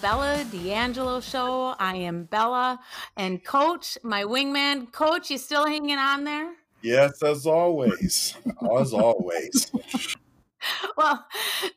Bella D'Angelo show. I am Bella and Coach, my wingman. Coach, you still hanging on there? Yes, as always. as always. well,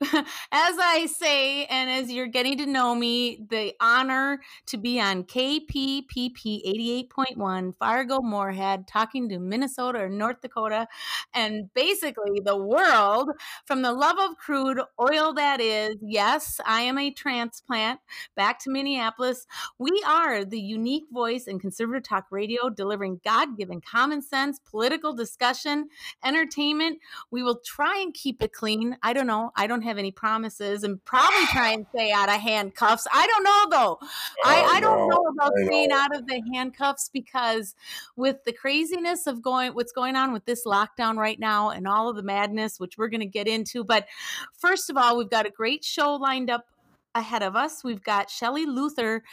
as I say, and as you're getting to know me, the honor to be on KPPP 88.1 Fargo Moorhead, talking to Minnesota or North Dakota, and basically the world from the love of crude oil that is. Yes, I am a transplant back to Minneapolis. We are the unique voice in conservative talk radio, delivering God given common sense, political discussion, entertainment. We will try and keep it clean I don't know. I don't have any promises and probably try and stay out of handcuffs. I don't know though. Oh, I, I don't know, know about staying out of the handcuffs because with the craziness of going what's going on with this lockdown right now and all of the madness, which we're gonna get into. But first of all, we've got a great show lined up ahead of us. We've got Shelley Luther.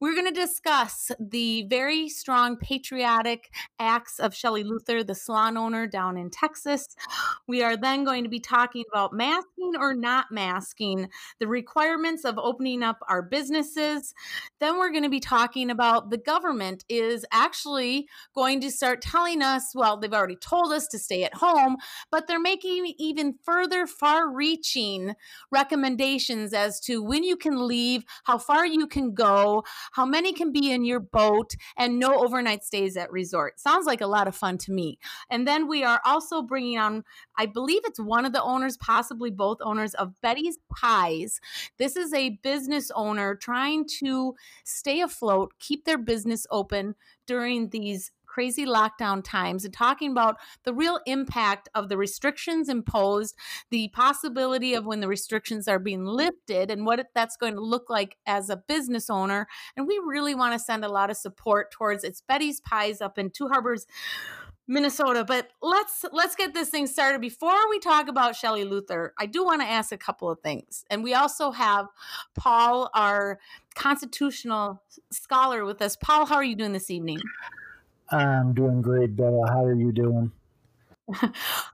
We're going to discuss the very strong patriotic acts of Shelley Luther, the salon owner down in Texas. We are then going to be talking about masking or not masking, the requirements of opening up our businesses. Then we're going to be talking about the government is actually going to start telling us, well, they've already told us to stay at home, but they're making even further far reaching recommendations as to when you can leave, how far you can go, how many can be in your boat, and no overnight stays at resort. Sounds like a lot of fun to me. And then we are also bringing on, I believe it's one of the owners, possibly both owners of Betty's Pies. This is a business owner trying to stay afloat, keep their business open during these crazy lockdown times and talking about the real impact of the restrictions imposed, the possibility of when the restrictions are being lifted, and what that's going to look like as a business owner. And we really want to send a lot of support towards it's Betty's Pies up in Two Harbors. Minnesota. But let's let's get this thing started. Before we talk about Shelley Luther, I do want to ask a couple of things. And we also have Paul, our constitutional scholar, with us. Paul, how are you doing this evening? I'm doing great, Bella. How are you doing?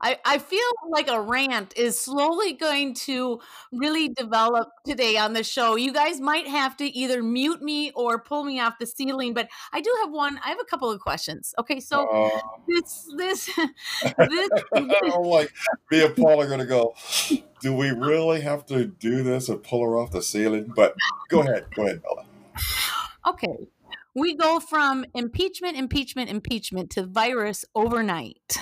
I, I feel like a rant is slowly going to really develop today on the show. You guys might have to either mute me or pull me off the ceiling, but I do have one. I have a couple of questions. Okay, so uh, this this this, this like me and Paul are gonna go. Do we really have to do this and pull her off the ceiling? But go ahead, go ahead, Bella. Okay, we go from impeachment, impeachment, impeachment to virus overnight.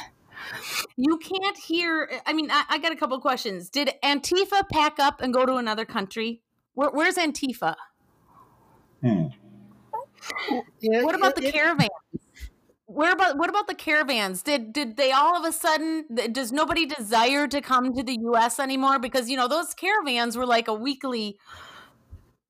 You can't hear. I mean, I, I got a couple questions. Did Antifa pack up and go to another country? Where, where's Antifa? Hmm. What about the caravans? Where about what about the caravans? Did did they all of a sudden? Does nobody desire to come to the U.S. anymore? Because you know those caravans were like a weekly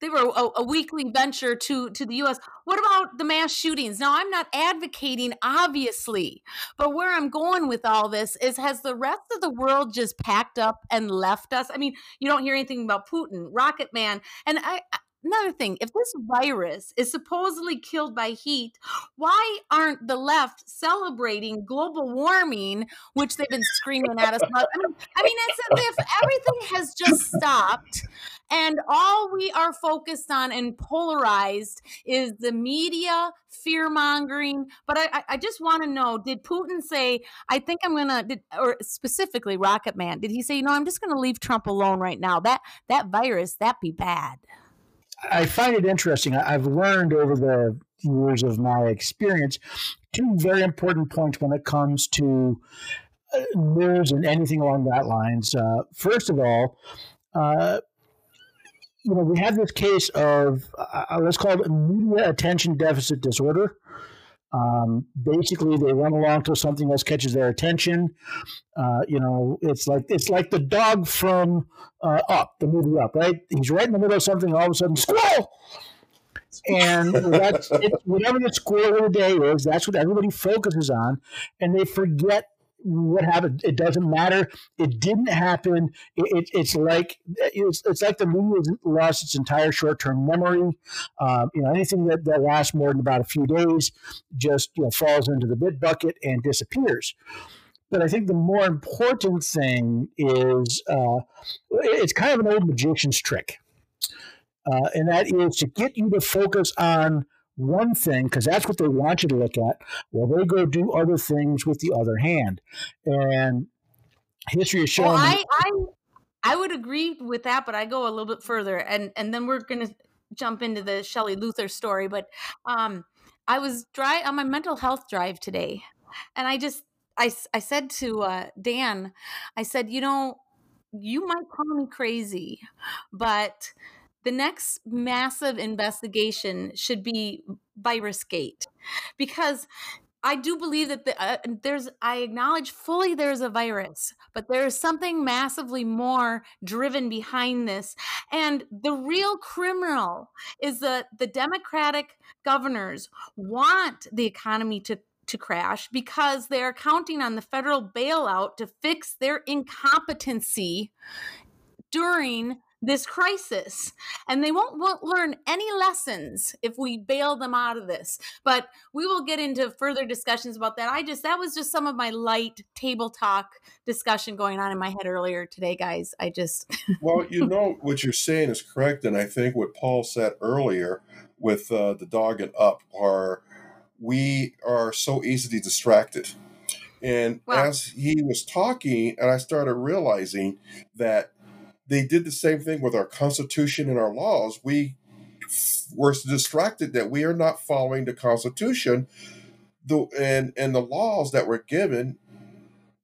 they were a, a, weekly venture to to the US. What about the mass shootings? Now, I'm not advocating obviously, but where I'm going with all this is has the rest of the world just packed up and left us? I mean, you don't hear anything about Putin, Rocket Man, and I another thing if this virus is supposedly killed by heat why aren't the left celebrating global warming which they've been screaming at us about i mean i mean it's as if everything has just stopped and all we are focused on and polarized is the media fear mongering. But I, I just want to know did Putin say, I think I'm going to, or specifically Rocket Man, did he say, you know, I'm just going to leave Trump alone right now? That, that virus, that be bad. I find it interesting. I've learned over the years of my experience two very important points when it comes to uh, news and anything along that lines. Uh, first of all, uh, you know, we have this case of uh, uh, let's call it media attention deficit disorder. Um, basically, they run along till something else catches their attention. Uh, you know, it's like it's like the dog from uh, Up, the movie Up, right? He's right in the middle of something, all of a sudden, squirrel. And that's whatever the squirrel of the day is. That's what everybody focuses on, and they forget what happened. It doesn't matter. It didn't happen. It, it, it's like it's, it's like the movie lost its entire short term memory. Um, you know, anything that, that lasts more than about a few days just you know falls into the bit bucket and disappears. But I think the more important thing is uh, it's kind of an old magician's trick. uh, and that is to get you to focus on one thing because that's what they want you to look at. Well, they go do other things with the other hand, and history has shown. Well, I, I I would agree with that, but I go a little bit further, and and then we're gonna jump into the Shelley Luther story. But um, I was dry on my mental health drive today, and I just I I said to uh, Dan, I said, you know, you might call me crazy, but the next massive investigation should be virus gate because I do believe that the, uh, there's, I acknowledge fully there's a virus, but there is something massively more driven behind this. And the real criminal is that the Democratic governors want the economy to to crash because they're counting on the federal bailout to fix their incompetency during this crisis and they won't, won't learn any lessons if we bail them out of this. But we will get into further discussions about that. I just that was just some of my light table talk discussion going on in my head earlier today guys. I just well you know what you're saying is correct and i think what paul said earlier with uh, the dog and up are we are so easily distracted. And as he was talking and i started realizing that they did the same thing with our Constitution and our laws. We were distracted that we are not following the Constitution the, and, and the laws that were given.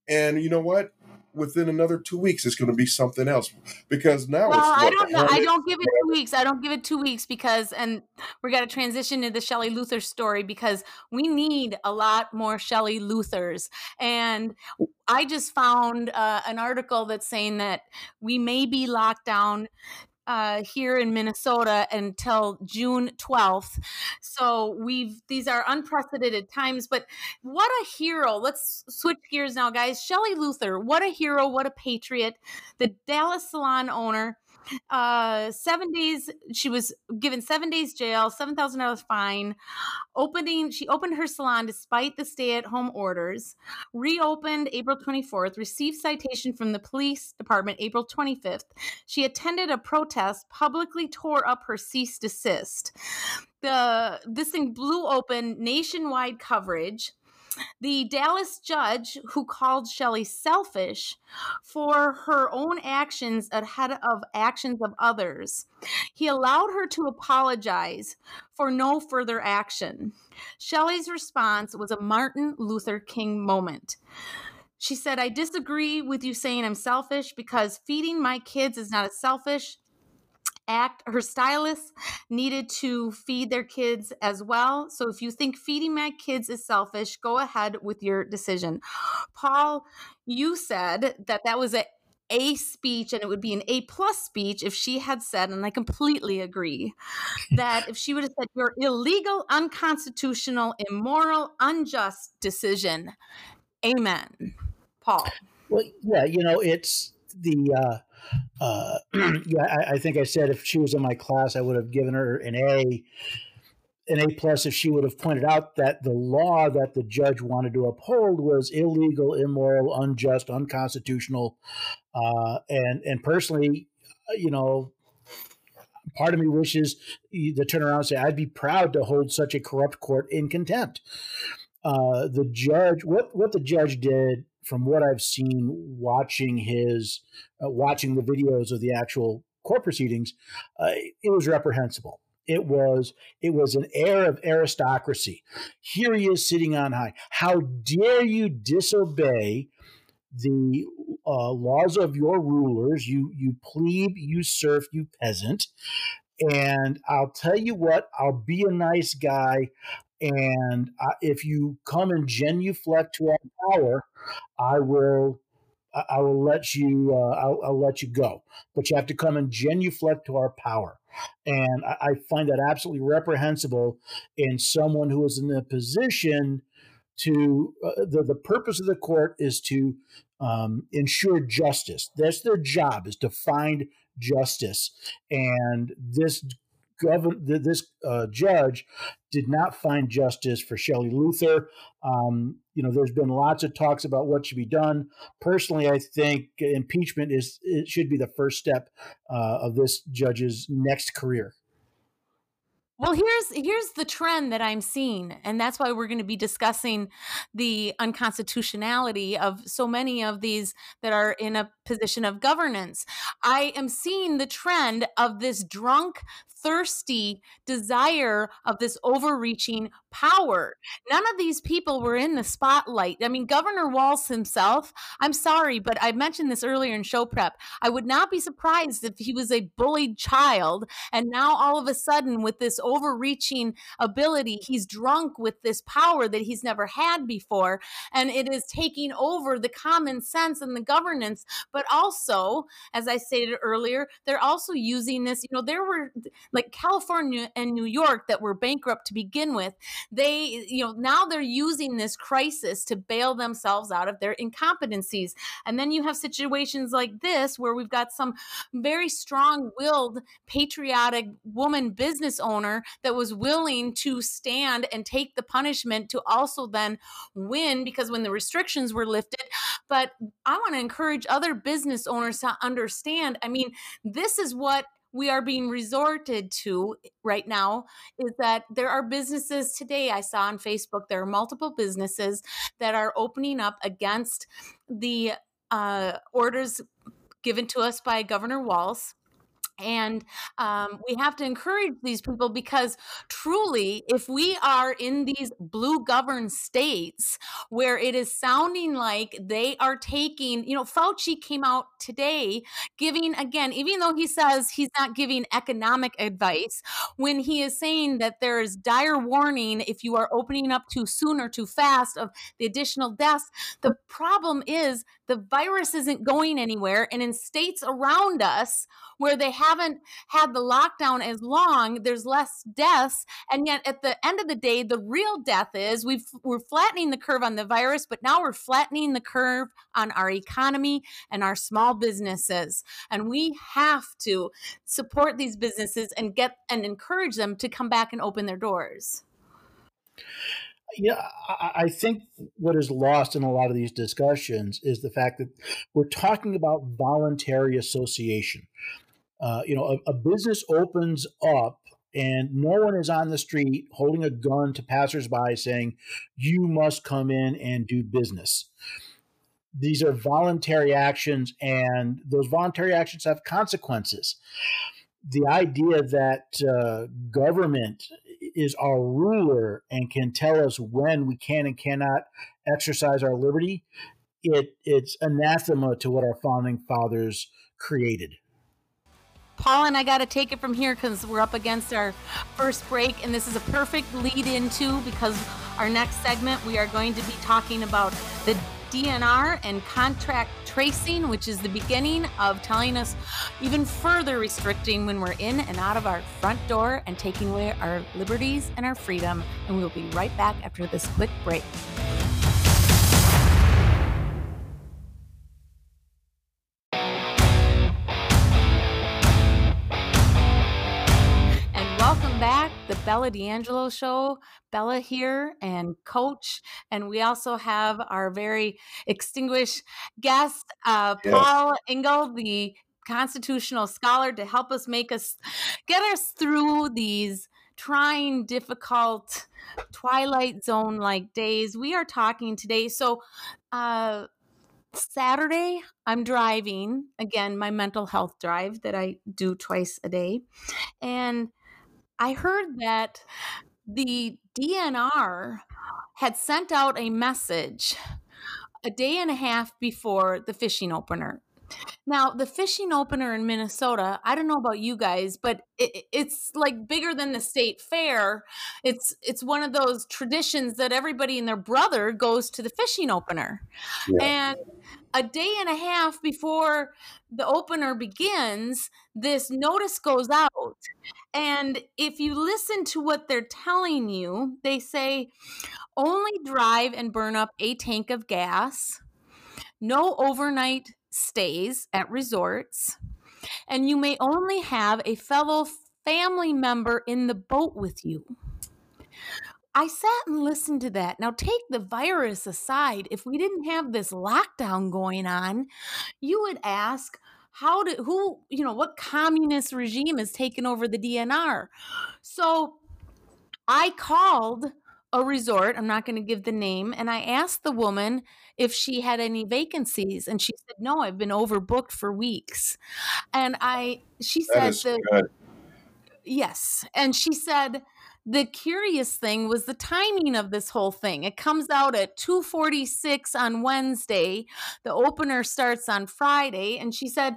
And you know what? Within another two weeks it's going to be something else because now well, I don't know. I don't give it two weeks. I don't give it two weeks because, and we're going to transition to the Shelley Luther story because we need a lot more Shelley Luthers. And I just found uh, an article that's saying that we may be locked down uh, here in Minnesota until June 12th. So we've these are unprecedented times, but what a hero. Let's switch gears now, guys. Shelley Luther, what a hero, what a patriot. The Dallas salon owner uh seven days she was given seven days jail seven thousand dollars fine opening she opened her salon despite the stay-at-home orders reopened april 24th received citation from the police department april 25th she attended a protest publicly tore up her cease desist the this thing blew open nationwide coverage the Dallas judge who called Shelley selfish for her own actions ahead of actions of others, he allowed her to apologize for no further action. Shelley's response was a Martin Luther King moment. She said, I disagree with you saying I'm selfish because feeding my kids is not as selfish act her stylists needed to feed their kids as well so if you think feeding my kids is selfish go ahead with your decision paul you said that that was a a speech and it would be an A plus speech if she had said, and I completely agree, that if she would have said, Your illegal, unconstitutional, immoral, unjust decision. Amen. Paul. Well, yeah, you know, it's the uh uh, yeah, I, I, think I said if she was in my class, I would have given her an A, an A plus if she would have pointed out that the law that the judge wanted to uphold was illegal, immoral, unjust, unconstitutional, uh, and and personally, you know, part of me wishes to turn around and say I'd be proud to hold such a corrupt court in contempt. Uh, the judge, what what the judge did from what I've seen watching his uh, watching the videos of the actual court proceedings, uh, it was reprehensible. It was it was an air of aristocracy. Here he is sitting on high. How dare you disobey the uh, laws of your rulers? You you plebe, you serf, you peasant. And I'll tell you what, I'll be a nice guy. And if you come and genuflect to our power, I will. I will let you. Uh, I'll, I'll, let you go, but you have to come and genuflect to our power, and I, I find that absolutely reprehensible in someone who is in a position to. Uh, the the purpose of the court is to um, ensure justice. That's their job is to find justice, and this govern this uh, judge did not find justice for Shelley Luther. Um, you know, there's been lots of talks about what should be done. Personally, I think impeachment is it should be the first step uh, of this judge's next career. Well, here's here's the trend that I'm seeing, and that's why we're going to be discussing the unconstitutionality of so many of these that are in a position of governance. I am seeing the trend of this drunk thirsty desire of this overreaching power. None of these people were in the spotlight. I mean, Governor Walz himself, I'm sorry, but I mentioned this earlier in show prep. I would not be surprised if he was a bullied child and now all of a sudden, with this overreaching ability, he's drunk with this power that he's never had before. And it is taking over the common sense and the governance. But also, as I stated earlier, they're also using this, you know, there were like California and New York that were bankrupt to begin with, they, you know, now they're using this crisis to bail themselves out of their incompetencies. And then you have situations like this where we've got some very strong willed, patriotic woman business owner that was willing to stand and take the punishment to also then win because when the restrictions were lifted. But I want to encourage other business owners to understand I mean, this is what we are being resorted to right now is that there are businesses today I saw on Facebook there are multiple businesses that are opening up against the uh, orders given to us by Governor Walz and um, we have to encourage these people because truly, if we are in these blue governed states where it is sounding like they are taking, you know, Fauci came out today giving, again, even though he says he's not giving economic advice, when he is saying that there is dire warning if you are opening up too soon or too fast of the additional deaths, the problem is the virus isn't going anywhere. And in states around us where they haven't had the lockdown as long, there's less deaths. And yet, at the end of the day, the real death is we've, we're flattening the curve on the virus, but now we're flattening the curve on our economy and our small businesses. And we have to support these businesses and get and encourage them to come back and open their doors yeah, I think what is lost in a lot of these discussions is the fact that we're talking about voluntary association. Uh, you know, a, a, business opens up and no one is on the street holding a gun to passersby saying, you must come in and do business. These are voluntary actions, and those voluntary actions have consequences. The idea that uh, government is our ruler and can tell us when we can and cannot exercise our liberty, it it's anathema to what our founding fathers created. Paul and I got to take it from here because we're up against our first break, and this is a perfect lead into because our next segment we are going to be talking about the DNR and contact tracing, which is the beginning of telling us even further restricting when we're in and out of our front door and taking away our liberties and our freedom. And we'll be right back after this quick break. Bella D'Angelo show. Bella here and coach. And we also have our very extinguished guest, uh, Paul. Engel, the constitutional scholar, to help us make us get us through these trying, difficult, twilight zone like days. We are talking today. So, uh, Saturday, I'm driving again, my mental health drive that I do twice a day. And I heard that the DNR had sent out a message a day and a half before the fishing opener. Now, the fishing opener in Minnesota, I don't know about you guys, but it, it's like bigger than the state fair. It's it's one of those traditions that everybody and their brother goes to the fishing opener. Yeah. And a day and a half before the opener begins, this notice goes out. And if you listen to what they're telling you, they say only drive and burn up a tank of gas, no overnight stays at resorts, and you may only have a fellow family member in the boat with you. I sat and listened to that. Now, take the virus aside. If we didn't have this lockdown going on, you would ask, how did who, you know, what communist regime has taken over the DNR? So I called a resort, I'm not going to give the name, and I asked the woman if she had any vacancies and she said no, I've been overbooked for weeks. And I she said that, Yes, and she said the curious thing was the timing of this whole thing. It comes out at 2:46 on Wednesday. The opener starts on Friday and she said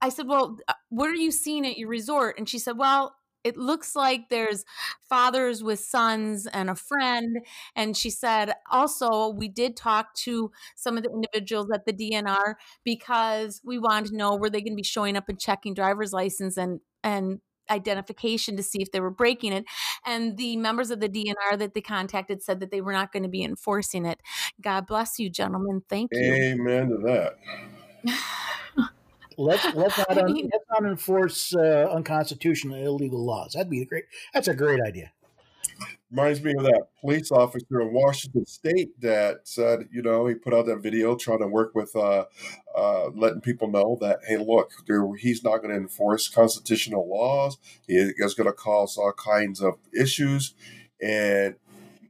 I said, "Well, uh, what are you seeing at your resort?" And she said, "Well, it looks like there's fathers with sons and a friend. And she said, also, we did talk to some of the individuals at the DNR because we wanted to know were they going to be showing up and checking driver's license and and identification to see if they were breaking it. And the members of the DNR that they contacted said that they were not going to be enforcing it. God bless you, gentlemen. Thank you. Amen to that. let's let's not, un, let's not enforce uh, unconstitutional illegal laws. That'd be a great. That's a great idea. Reminds me of that police officer in Washington State that said, you know, he put out that video trying to work with, uh, uh, letting people know that, hey, look, he's not going to enforce constitutional laws. He is going to cause all kinds of issues. And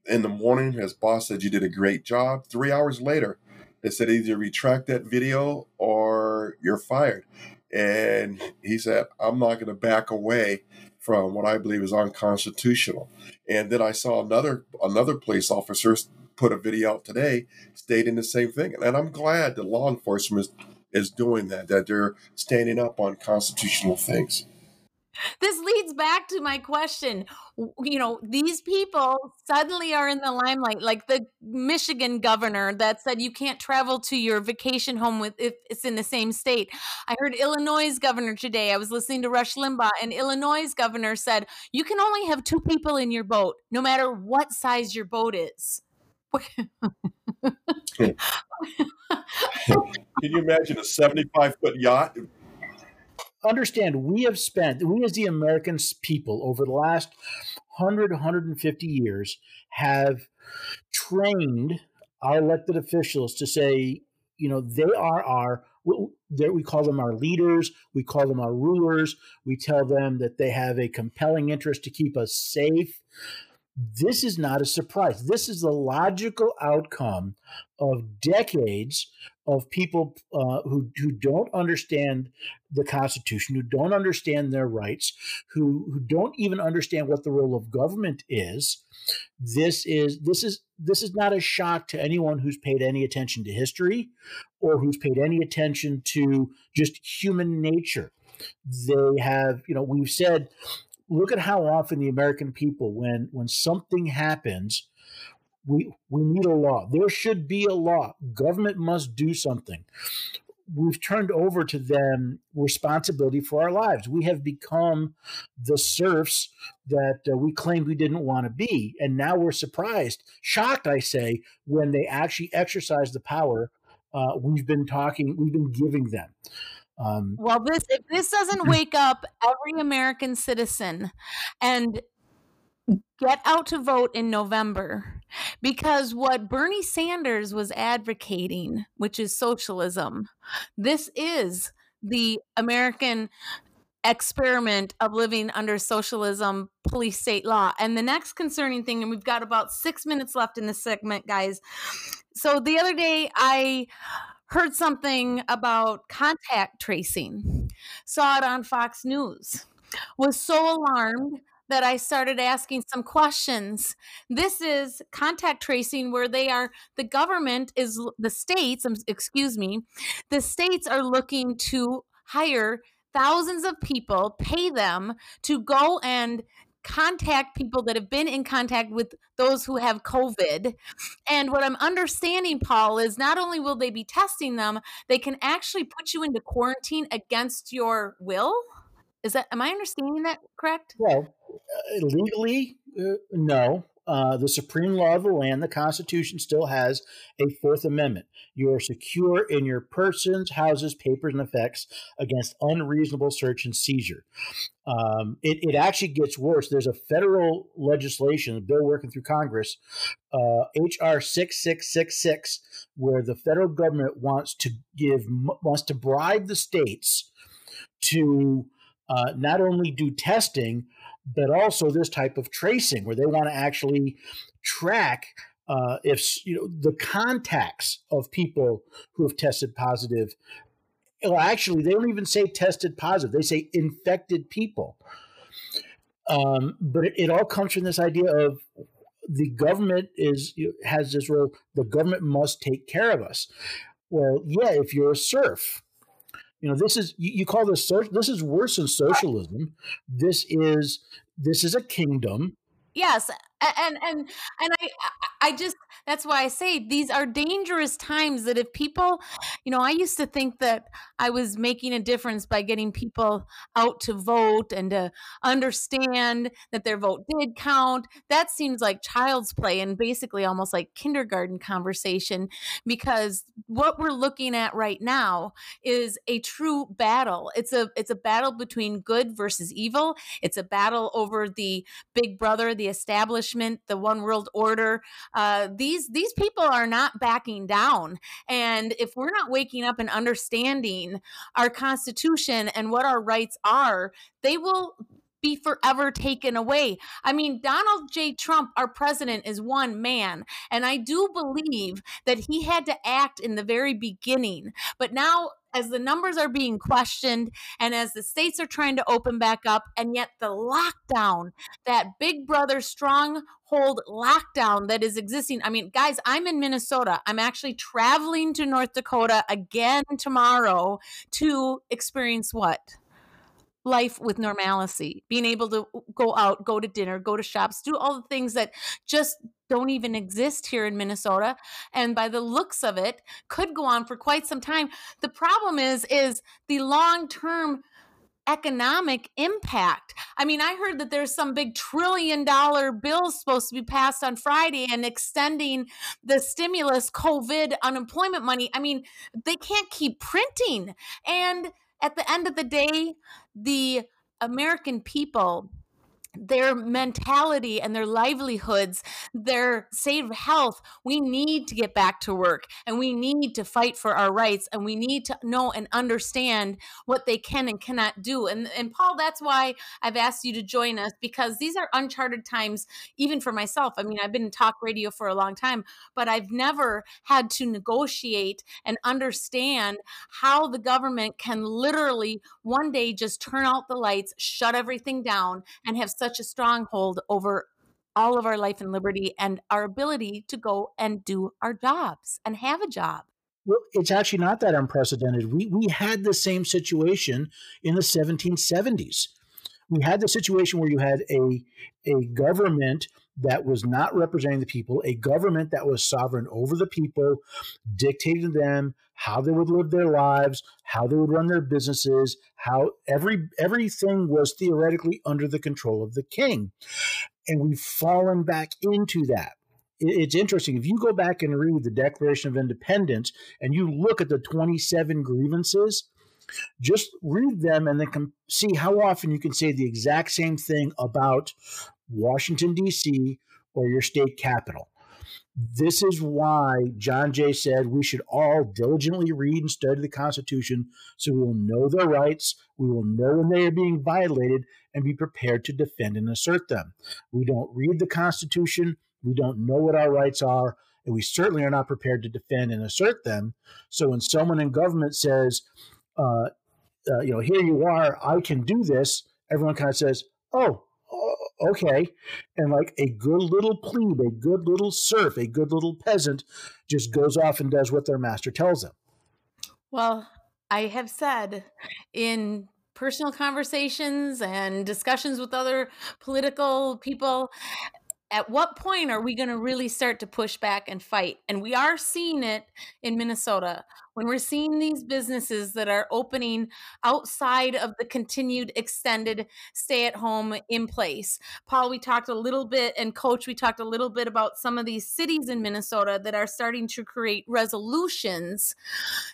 in the morning, his boss said, you did a great job. Three hours later, they said either retract that video or you're fired. And he said, I'm not going to back away from what I believe is unconstitutional. And then I saw another another police officer put a video out today stating the same thing. And I'm glad that law enforcement is, is doing that, that they're standing up on constitutional things this leads back to my question. You know, these people suddenly are in the limelight, like the Michigan governor that said you can't travel to your vacation home with if it's in the same state. I heard Illinois' governor today. I was listening to Rush Limbaugh, and Illinois' governor said you can only have two people in your boat, no matter what size your boat is. can you imagine a 75 foot yacht understand we have spent, we as the American people over the last 100, 150 years have trained our elected officials to say, you know, they are our, we call them our leaders, we call them our rulers, we tell them that they have a compelling interest to keep us safe. This is not a surprise. This is the logical outcome of decades of people uh, who who don't understand the Constitution, who don't understand their rights, who who don't even understand what the role of government is. This is this is this is not a shock to anyone who's paid any attention to history or who's paid any attention to just human nature. They have, you know, we've said, look at how often the American people, when when something happens, we we need a law. There should be a law. Government must do something. We've turned over to them responsibility for our lives. We have become the serfs that uh, we claimed we didn't want to be, and now we're surprised, shocked, I say, when they actually exercise the power uh, we've been talking, we've been giving them. Um, well, this if this doesn't wake up every American citizen and get out to vote in November because what Bernie Sanders was advocating, which is socialism, this is the American experiment of living under socialism, police state law. And the next concerning thing, and we've got about six minutes left in this segment, guys. So the other day, I heard something about contact tracing, saw it on Fox News, was so alarmed that I started asking some questions. This is contact tracing where they are, the government is, the states, excuse me, the states are looking to hire thousands of people, pay them to go and contact people that have been in contact with those who have COVID. And what I'm understanding, Paul, is not only will they be testing them, they can actually put you into quarantine against your will. Is that am I understanding that correct? Well, legally, uh, no. uh, the supreme law of the land, the Constitution still has a Fourth Amendment. You are secure in your persons, houses, papers, and effects against unreasonable search and seizure. Um, it, it, actually gets worse. There's a federal legislation, a bill working through Congress, uh, HR 6666, where the federal government wants to give, wants to bribe the states to uh, not only do testing, but also this type of tracing where they want to actually track uh, if you know the contacts of people who have tested positive. Well, actually, they don't even say tested positive; they say infected people. Um, but it, it all comes from this idea of the government is has this role. The government must take care of us. Well, yeah, if you're a serf, you know this is you, you call this social. This is worse than socialism. This is this is a kingdom. Yes, and and and I I just that's why I say these are dangerous times that if people, you know, I used to think that I was making a difference by getting people out to vote and to understand that their vote did count. That seems like child's play and basically almost like kindergarten conversation because what we're looking at right now is a true battle. It's a it's a battle between good versus evil. It's a battle over the big brother, the establishment, the one world order. Uh, these these these people are not backing down and if we're not waking up and understanding our constitution and what our rights are they will be forever taken away. I mean, Donald J. Trump, our president, is one man. And I do believe that he had to act in the very beginning. But now as the numbers are being questioned and as the states are trying to open back up, and yet the lockdown, that big brother stronghold lockdown that is existing. I mean, guys, I'm in Minnesota. I'm actually traveling to North Dakota again tomorrow to experience what? Life with normalcy, being able to go out, go to dinner, go to shops, do all the things that just don't even exist here in Minnesota and by the looks of it could go on for quite some time. The problem is is the long-term economic impact. I mean, I heard that there's some big trillion dollar bill supposed to be passed on Friday and extending the stimulus COVID unemployment money. I mean, they can't keep printing. And at the end of the day, the American people their mentality and their livelihoods, their save health. We need to get back to work and we need to fight for our rights and we need to know and understand what they can and cannot do. And and Paul, that's why I've asked you to join us because these are uncharted times even for myself. I mean, I've been in talk radio for a long time, but I've never had to negotiate and understand how the government can literally one day just turn out the lights, shut everything down and have such such a stronghold over all of our life and liberty and our ability to go and do our jobs and have a job. Well, it's actually not that unprecedented. We we had the same situation in the 1770s. We had the situation where you had a a government that was not representing the people, a government that was sovereign over the people, dictating to them how they would live their lives, how they would run their businesses, how every everything was theoretically under the control of the king. And we've fallen back into that. It's interesting. If you go back and read the Declaration of Independence and you look at the 27 grievances, just read them and then see how often you can say the exact same thing about Washington, D.C., or your state capital. This is why John Jay said we should all diligently read and study the Constitution so we will know their rights, we will know when they are being violated, and be prepared to defend and assert them. We don't read the Constitution, we don't know what our rights are, and we certainly are not prepared to defend and assert them. So when someone in government says, uh, uh, you know, here you are, I can do this, everyone kind of says, oh, okay. And like a good little plebe, a good little serf, a good little peasant just goes off and does what their master tells them. Well, I have said in personal conversations and discussions with other political people at what point are we going to really start to push back and fight? And we are seeing it in Minnesota when we're seeing these businesses that are opening outside of the continued extended stay at home in place. Paul, we talked a little bit, and Coach, we talked a little bit about some of these cities in Minnesota that are starting to create resolutions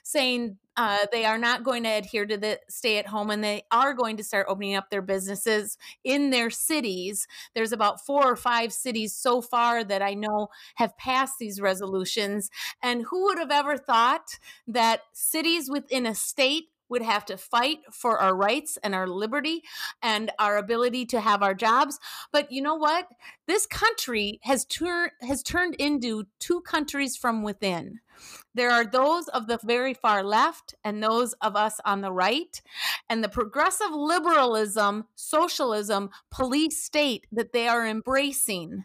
saying uh, they are not going to adhere to the stay at home and they are going to start opening up their businesses in their cities. There's about four or five cities so far that I know have passed these resolutions. And who would have ever thought that cities within a state would have to fight for our rights and our liberty and our ability to have our jobs. But you know what? This country has turned has turned into two countries from within. There are those of the very far left and those of us on the right. And the progressive liberalism, socialism, police state that they are embracing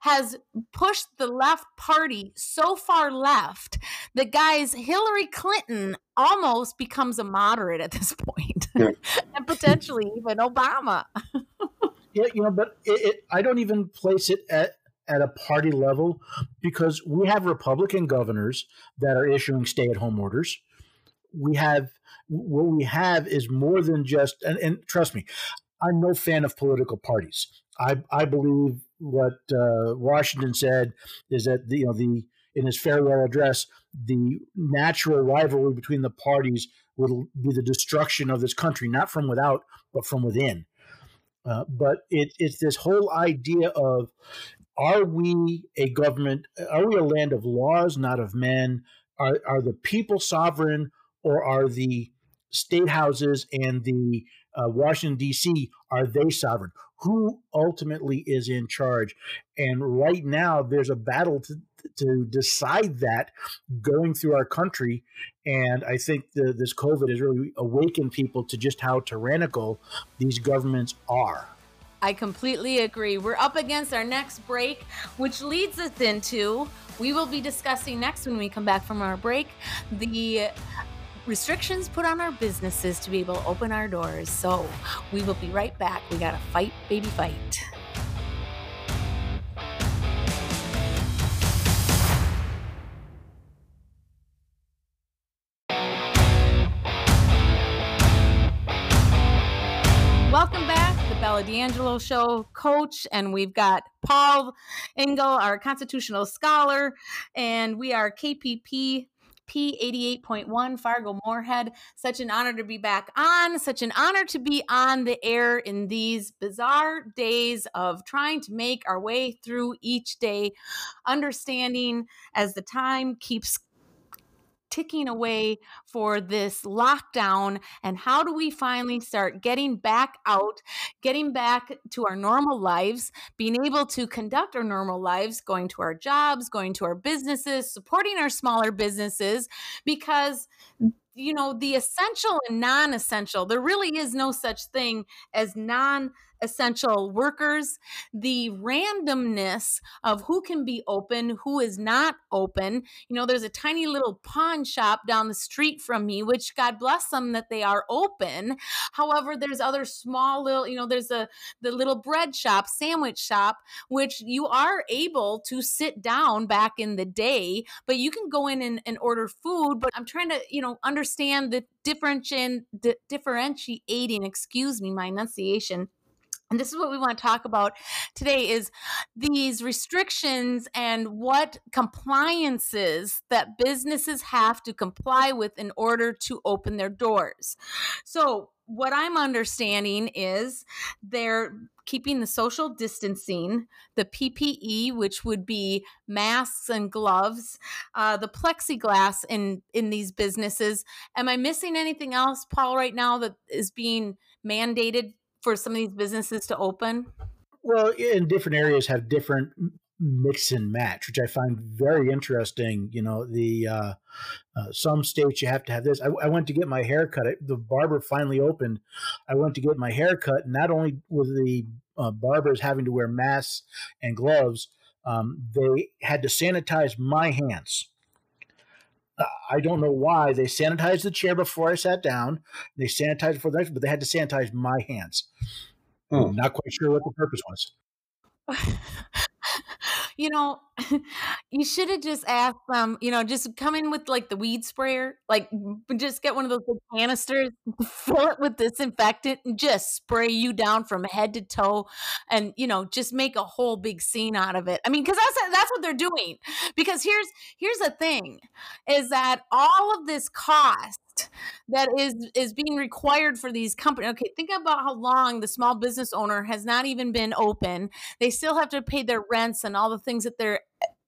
has pushed the left party so far left that, guys, Hillary Clinton almost becomes a moderate at this point, yeah. and potentially even Obama. yeah, you know, but it, it, I don't even place it at at a party level because we have Republican governors that are issuing stay at home orders. We have what we have is more than just and, and, trust me, I'm no fan of political parties. I I believe what uh, Washington said is that the, you know the in his farewell address the natural rivalry between the parties will be the destruction of this country, not from without but from within. Uh, but it, it's this whole idea of are we a government? Are we a land of laws, not of men? Are, are the people sovereign, or are the state houses and the uh, Washington D.C. are they sovereign? Who ultimately is in charge? And right now, there's a battle to to decide that going through our country. And I think the, this COVID has really awakened people to just how tyrannical these governments are. I completely agree. We're up against our next break, which leads us into we will be discussing next when we come back from our break the restrictions put on our businesses to be able to open our doors. So we will be right back. We got to fight, baby, fight. D'Angelo show coach, and we've got Paul Engel, our constitutional scholar, and we are KPPP 88.1 Fargo Moorhead. Such an honor to be back on. Such an honor to be on the air in these bizarre days of trying to make our way through each day, understanding as the time keeps ticking away for this lockdown and how do we finally start getting back out getting back to our normal lives being able to conduct our normal lives going to our jobs going to our businesses supporting our smaller businesses? Because you know the essential and non-essential there really is no such thing as non essential workers, the randomness of who can be open, who is not open. You know, there's a tiny little pawn shop down the street from me, which God bless them that they are open. However, there's other small little, you know, there's a the little bread shop, sandwich shop, which you are able to sit down back in the day, but you can go in and, and order food. But I'm trying to, you know, understand the differentiating, differentiating, excuse me, my enunciation and this is what we want to talk about today is these restrictions and what compliances that businesses have to comply with in order to open their doors. So what i'm understanding is they're keeping the social distancing the ppe which would be masks and gloves uh, the plexiglass in in these businesses. Am i missing anything else paul right now that is being mandated for some of these businesses to open? Well, in different areas have different mix and match, which I find very interesting. You know, the uh, uh, some states you have to have this. I, I went to get my hair cut. the barber finally opened. I went to get my hair cut. Not only was the uh, barbers having to wear masks and gloves, um, they had to sanitize my hands. I don't know why they sanitized the chair before I sat down. They sanitized before the next, but they had to sanitize my hands. Hmm. Not quite sure what the purpose was. you know, you should have just asked them, you know, just come in with like the weed sprayer, like just get one of those big canisters, fill it with disinfectant, and just spray you down from head to toe, and you know, just make a whole big scene out of it. I mean, because that's that's what they're doing. Because here's here's the thing, is that all of this cost that is is being required for these companies. Okay, think about how long the small business owner has not even been open. They still have to pay their rents and all the things that they're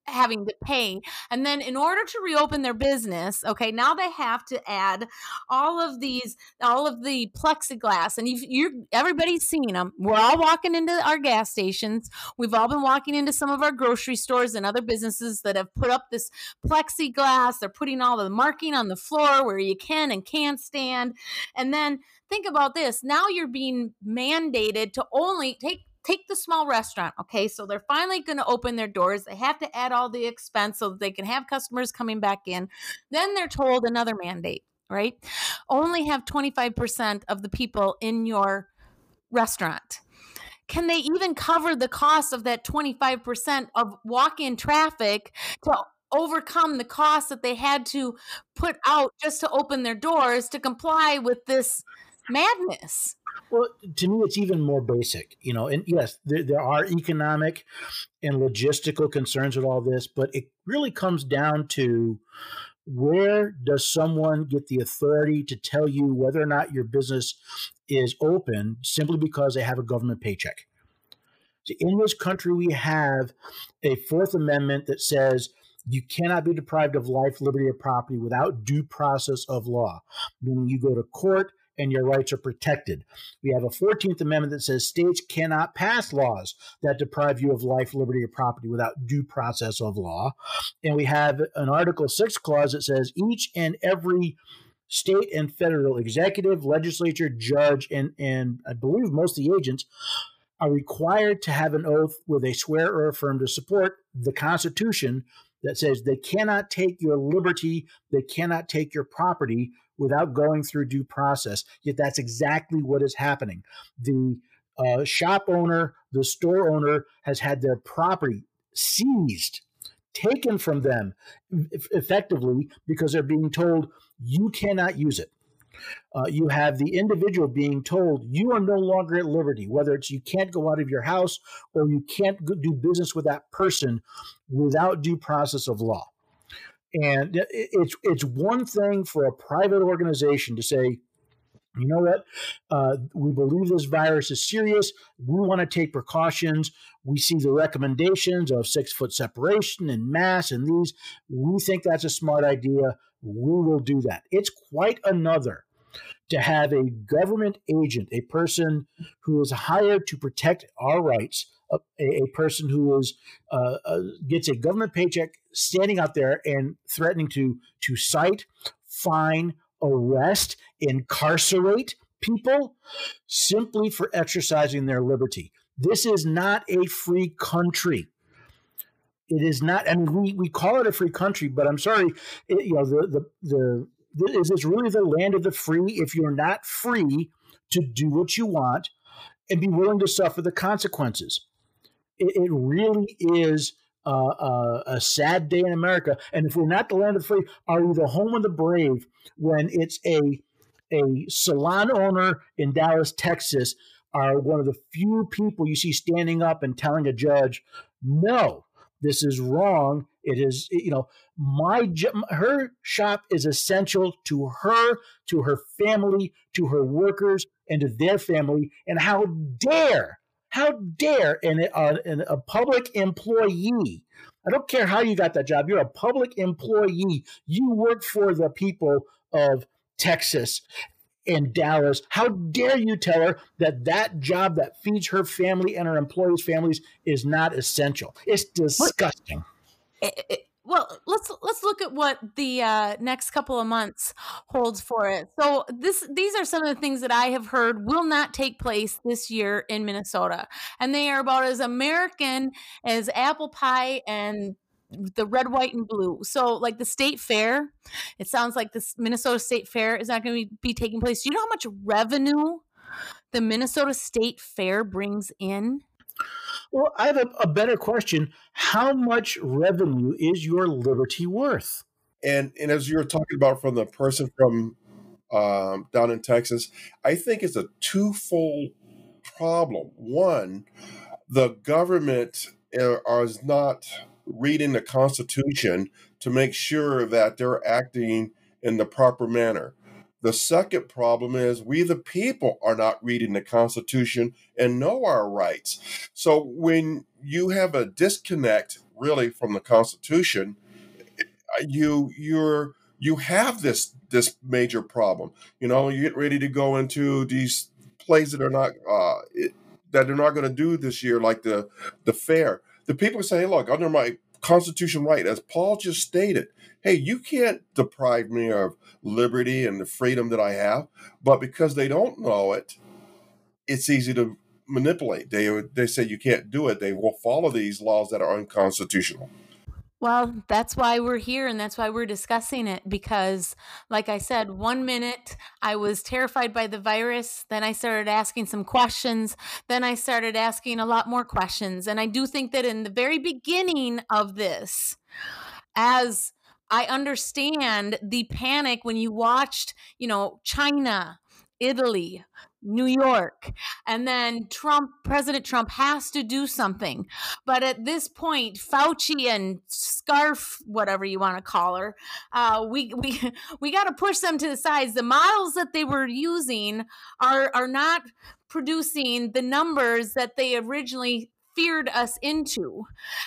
having to pay. And then in order to reopen their business, okay, now they have to add all of these, all of the plexiglass. And you've, you're, everybody's seen them. We're all walking into our gas stations. We've all been walking into some of our grocery stores and other businesses that have put up this plexiglass. They're putting all the marking on the floor where you can and can't stand. And then think about this. Now you're being mandated to only take take the small restaurant. Okay. So they're finally going to open their doors. They have to add all the expense so that they can have customers coming back in. Then they're told another mandate, right? Only have 25% of the people in your restaurant. Can they even cover the cost of that 25% of walk in traffic to overcome the cost that they had to put out just to open their doors to comply with this madness? Well, to me, it's even more basic, you know. And yes, there, there are economic and logistical concerns with all this, but it really comes down to where does someone get the authority to tell you whether or not your business is open simply because they have a government paycheck? So in this country, we have a Fourth Amendment that says you cannot be deprived of life, liberty, or property without due process of law, meaning you go to court and your rights are protected. We have a 14th Amendment that says states cannot pass laws that deprive you of life, liberty, or property without due process of law. And we have an Article 6 clause that says each and every state and federal executive, legislature, judge, and, and I believe most of the agents are required to have an oath where they swear or affirm to support the Constitution that says they cannot take your liberty, they cannot take your property without going through due process. Yet that's exactly what is happening. The uh, shop owner, the store owner has had their property seized, taken from them effectively because they're being told you cannot use it. Uh, you have the individual being told you are no longer at liberty, whether it's you can't go out of your house or you can't do business with that person without due process of law. And it's it's one thing for a private organization to say, you know what, uh, we believe this virus is serious. We want to take precautions. We see the recommendations of six foot separation and mass and these. We think that's a smart idea. We will do that. It's quite another to have a government agent, a person who is hired to protect our rights, a, a person who is uh, uh, gets a government paycheck, standing out there and threatening to to cite, fine, arrest, incarcerate people simply for exercising their liberty. This is not a free country. It is not. I mean, we, we call it a free country, but I'm sorry. It, you know, the the the is this really the land of the free if you're not free to do what you want and be willing to suffer the consequences? It, it really is uh, uh, a sad day in America. And if we're not the land of the free, are we the home of the brave when it's a a salon owner in Dallas, Texas, are one of the few people you see standing up and telling a judge, no, this is wrong. It is, you know, my her shop is essential to her, to her family, to her workers, and to their family. And how dare, how dare an, uh, an, a public employee? I don't care how you got that job. You're a public employee. You work for the people of Texas and Dallas. How dare you tell her that that job that feeds her family and her employees' families is not essential? It's disgusting. It, it, well, let's let's look at what the uh, next couple of months holds for it. So this these are some of the things that I have heard will not take place this year in Minnesota, and they are about as American as apple pie and the red, white, and blue. So, like the state fair, it sounds like this Minnesota State Fair is not going to be taking place. Do you know how much revenue the Minnesota State Fair brings in? Well, I have a, a better question. How much revenue is your liberty worth? And and as you were talking about from the person from um, down in Texas, I think it's a twofold problem. One, the government uh, is not reading the Constitution to make sure that they're acting in the proper manner. The second problem is we, the people, are not reading the Constitution and know our rights. So when you have a disconnect, really, from the Constitution, you you're you have this this major problem. You know, you get ready to go into these plays that are not uh, it, that they're not going to do this year, like the the fair. The people say, "Look, under my constitution right, as Paul just stated, hey, you can't deprive me of liberty and the freedom that I have." But because they don't know it, it's easy to manipulate. They they say you can't do it. They will follow these laws that are unconstitutional. Well, that's why we're here and that's why we're discussing it because, like I said, one minute I was terrified by the virus. Then I started asking some questions. Then I started asking a lot more questions. And I do think that in the very beginning of this, as I understand the panic when you watched, you know, China, Italy, New York. And then Trump, President Trump has to do something. But at this point, Fauci and Scarf, whatever you want to call her, uh, we we we got to push them to the sides. The models that they were using are are not producing the numbers that they originally feared us into.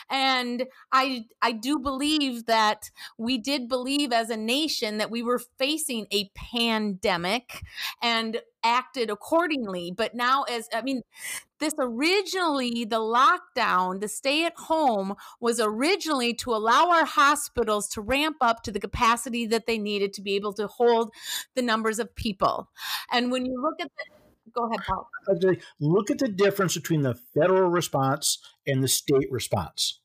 And i i do believe that we did believe as a nation that we were facing a pandemic and acted accordingly. But now as i mean this originally the lockdown the stay at home was originally to allow our hospitals to ramp up to the capacity that they needed to be able to hold the numbers of people. And when you look at the Go ahead, Paul. Look at the difference between the federal response and the state response.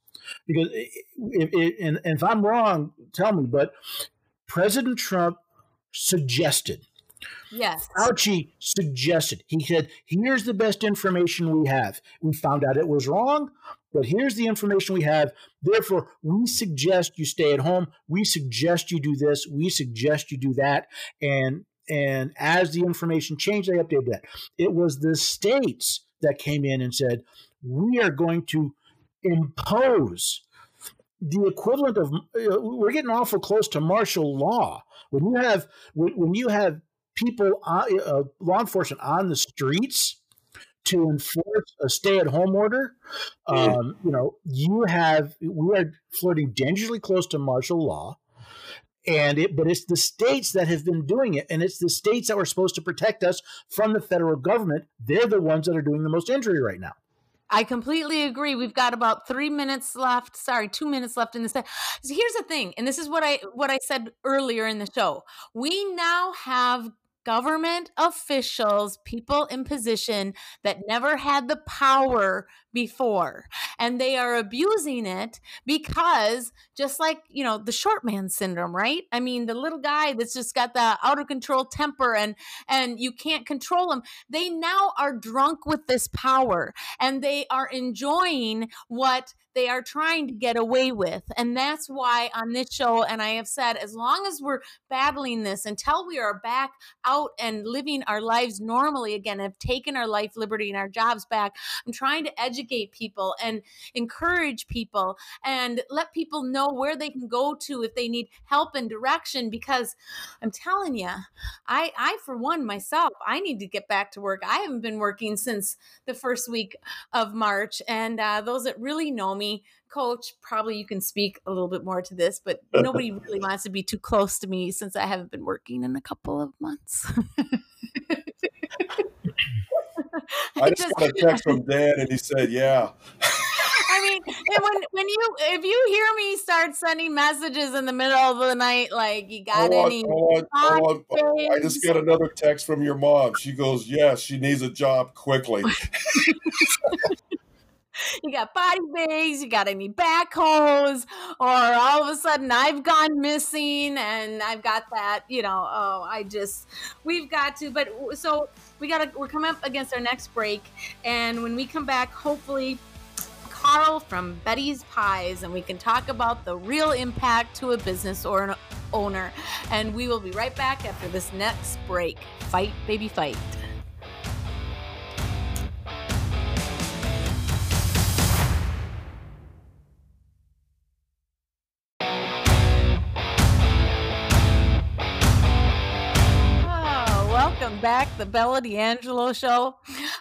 Because, if, if, and, and if I'm wrong, tell me, but President Trump suggested Yes. Fauci suggested. He said, here's the best information we have. We found out it was wrong, but here's the information we have. Therefore, we suggest you stay at home. We suggest you do this. We suggest you do that. And and as the information changed, they updated that. It was the states that came in and said, we are going to impose the equivalent of uh, we're getting awful close to martial law. When you have when, you have people uh, uh, law enforcement on the streets to enforce a stay-at-home order um, you know you have we are flirting dangerously close to martial law and it but it's the states that have been doing it and it's the states that were supposed to protect us from the federal government they're the ones that are doing the most injury right now I completely agree. We've got about three minutes left. Sorry, two minutes left in this. So here's the thing, and this is what I what I said earlier in the show. We now have government officials, people in position that never had the power before. And they are abusing it because just like, you know, the short man syndrome, right? I mean, the little guy that's just got the out of control temper and and you can't control him. They now are drunk with this power and they are enjoying what they are trying to get away with. And that's why on this show, and I have said, as long as we're battling this until we are back out and living our lives normally again, have taken our life, liberty, and our jobs back, I'm trying to educate people and encourage people and let people know where they can go to if they need help and direction. Because I'm telling you, I, I for one, myself, I need to get back to work. I haven't been working since the first week of March. And uh, those that really know me, coach, probably you can speak a little bit more to this, but nobody really wants to be too close to me since I haven't been working in a couple of months. I just, got a text from Dan and he said, Yeah. I mean, when when you if you hear me start sending messages in the middle of the night, like you got oh, hold any? On, hold on, I just got another text from your mom. She goes, "Yes, she needs a job quickly." you got body bags, you got any backhoes, or all of a sudden I've gone missing and I've got that, you know, oh, I just, we've got to, but so we got to, we're coming up against our next break. And when we come back, hopefully, Carl from Betty's Pies, and we can talk about the real impact to a business or an owner. And we will be right back after this next break. Fight, baby, fight. Back, the Bella D'Angelo Show.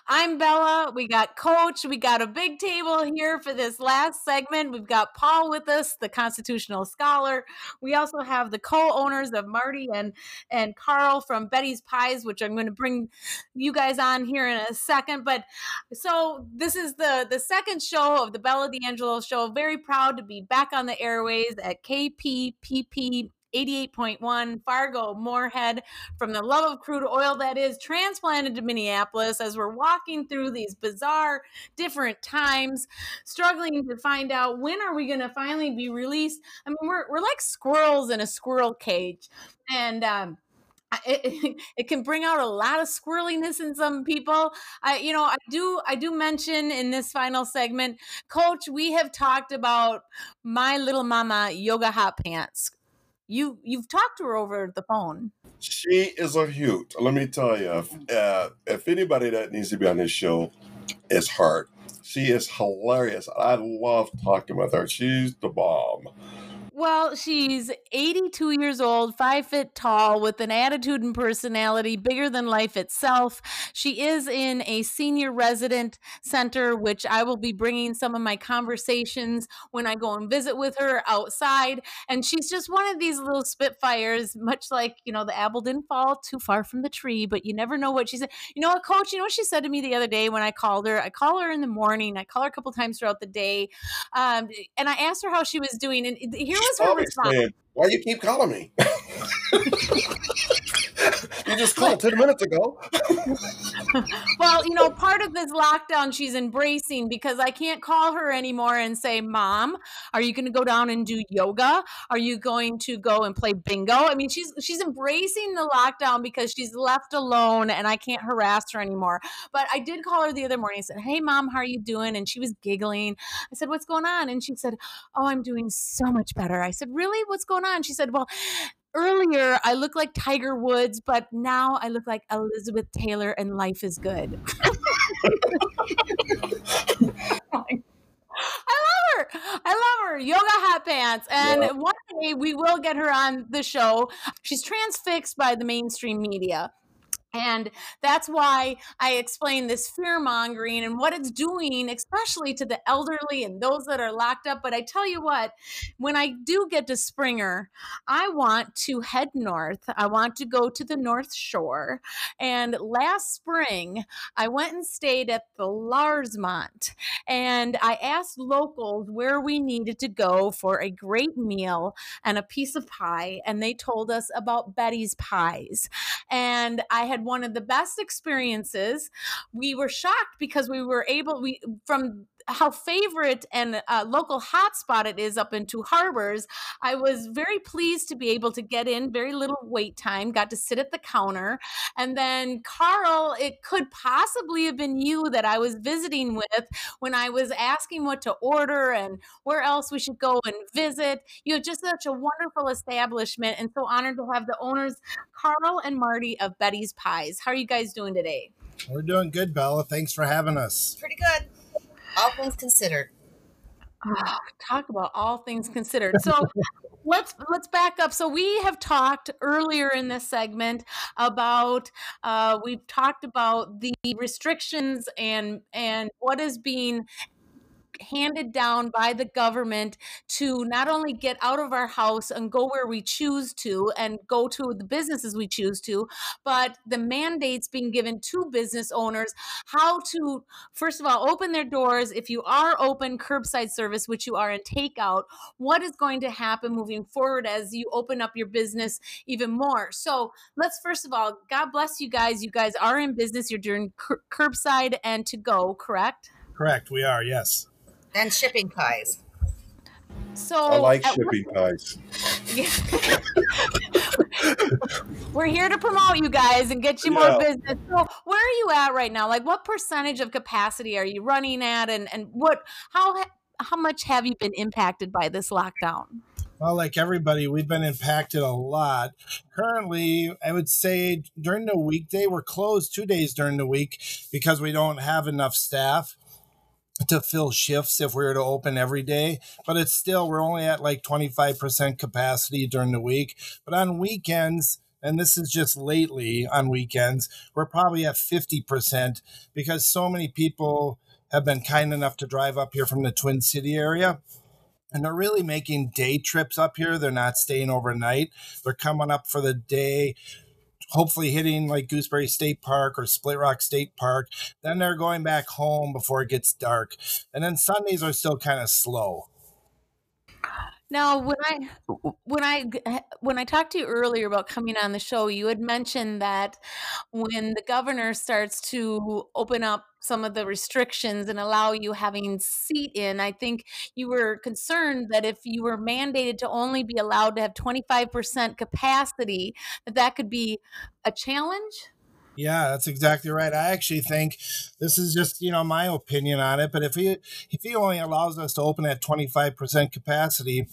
I'm Bella. We got Coach. We got a big table here for this last segment. We've got Paul with us, the constitutional scholar. We also have the co-owners of Marty and and Carl from Betty's Pies, which I'm going to bring you guys on here in a second. But so this is the the second show of the Bella D'Angelo Show. Very proud to be back on the airways at KPPP 88.1 Fargo Moorhead from the love of crude oil that is transplanted to Minneapolis as we're walking through these bizarre different times struggling to find out when are we going to finally be released I mean we're we're like squirrels in a squirrel cage and um it, it, can bring out a lot of squirreliness in some people. I, you know, I do, I do mention in this final segment, Coach. We have talked about my little mama yoga hot pants you you've talked to her over the phone. She is a hoot. Let me tell you, if, uh, if anybody that needs to be on this show is her. She is hilarious. I love talking with her. She's the bomb. Well, she's 82 years old, five foot tall, with an attitude and personality bigger than life itself. She is in a senior resident center, which I will be bringing some of my conversations when I go and visit with her outside. And she's just one of these little spitfires, much like, you know, the apple didn't fall too far from the tree, but you never know what she said. You know what, coach? You know what she said to me the other day when I called her? I call her in the morning, I call her a couple times throughout the day. Um, and I asked her how she was doing. And here was her response. Saying, Why you keep calling me? you just called 10 minutes ago. well, you know, part of this lockdown she's embracing because I can't call her anymore and say, Mom, are you going to go down and do yoga? Are you going to go and play bingo? I mean, she's she's embracing the lockdown because she's left alone and I can't harass her anymore. But I did call her the other morning and said, Hey mom, how are you doing? And she was giggling. I said, What's going on? And she said, Oh, I'm doing so much better. I said, Really? What's going on? She said, Well, earlier I look like Tiger Woods, but now I look like Elizabeth Taylor and life is good. I love her. I love her. Yoga hot pants. And yeah. one day we will get her on the show. She's transfixed by the mainstream media. And that's why I explain this fear mongering and what it's doing, especially to the elderly and those that are locked up. But I tell you what, when I do get to Springer, I want to head north. I want to go to the North Shore. And last spring, I went and stayed at the Larsmont and I asked locals where we needed to go for a great meal and a piece of pie. And they told us about Betty's Pies. And I had one of the best experiences. We were shocked because we were able we from how favorite and uh, local hotspot it is up in Two Harbors. I was very pleased to be able to get in, very little wait time, got to sit at the counter. And then, Carl, it could possibly have been you that I was visiting with when I was asking what to order and where else we should go and visit. You have just such a wonderful establishment, and so honored to have the owners, Carl and Marty of Betty's Pies. How are you guys doing today? We're doing good, Bella. Thanks for having us. Pretty good. All things considered. Oh, talk about all things considered. So let's let's back up. So we have talked earlier in this segment about uh, we've talked about the restrictions and and what is being handed down by the government to not only get out of our house and go where we choose to and go to the businesses we choose to, but the mandates being given to business owners how to, first of all, open their doors. If you are open curbside service, which you are in takeout, what is going to happen moving forward as you open up your business even more? So let's first of all, God bless you guys. You guys are in business. You're doing curbside and to go, correct? Correct. We are, yes and shipping pies. So I like shipping what, pies. We're here to promote you guys and get you more yeah. business. So, where are you at right now? Like, what percentage of capacity are you running at, and and what how how much have you been impacted by this lockdown? Well, like everybody, we've been impacted a lot. Currently, I would say during the weekday, we're closed two days during the week because we don't have enough staff to fill shifts if we were to open every day. But it's still, we're only at like 25% capacity during the week. But on weekends, and this is just lately on weekends, we're probably at 50% because so many people have been kind enough to drive up here from the Twin City area and they're really making day trips up here. They're not staying overnight. They're coming up for the day, hopefully hitting like Gooseberry State Park or Split Rock State Park. Then they're going back home before it gets dark. And then Sundays are still kind of slow. Now, when I when I eh, when I talked to you earlier about coming on the show, you had mentioned that when the governor starts to open up some of the restrictions and allow you having seat in, I think you were concerned that if you were mandated to only be allowed to have 25% capacity, that that could be a challenge. Yeah, that's exactly right. I actually think this is just you know my opinion on it, but if he if he only allows us to open at twenty five percent capacity,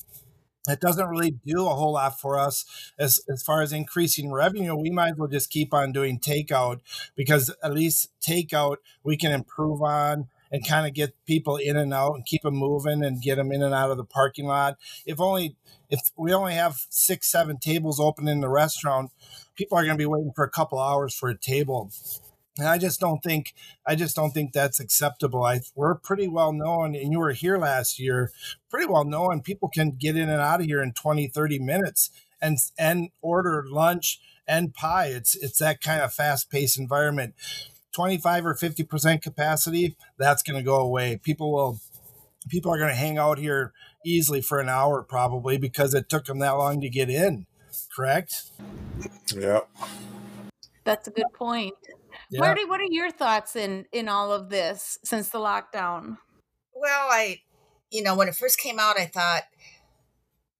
it doesn't really do a whole lot for us as as far as increasing revenue. We might as well just keep on doing takeout because at least takeout we can improve on and kind of get people in and out and keep them moving and get them in and out of the parking lot. If only if we only have six seven tables open in the restaurant people are going to be waiting for a couple hours for a table. And I just don't think I just don't think that's acceptable. I we're pretty well known and you were here last year, pretty well known people can get in and out of here in 20 30 minutes and and order lunch and pie. It's it's that kind of fast-paced environment. 25 or 50% capacity, that's going to go away. People will people are going to hang out here easily for an hour probably because it took them that long to get in correct? Yeah. That's a good point. Yeah. Marty, what are your thoughts in in all of this since the lockdown? Well, I you know, when it first came out, I thought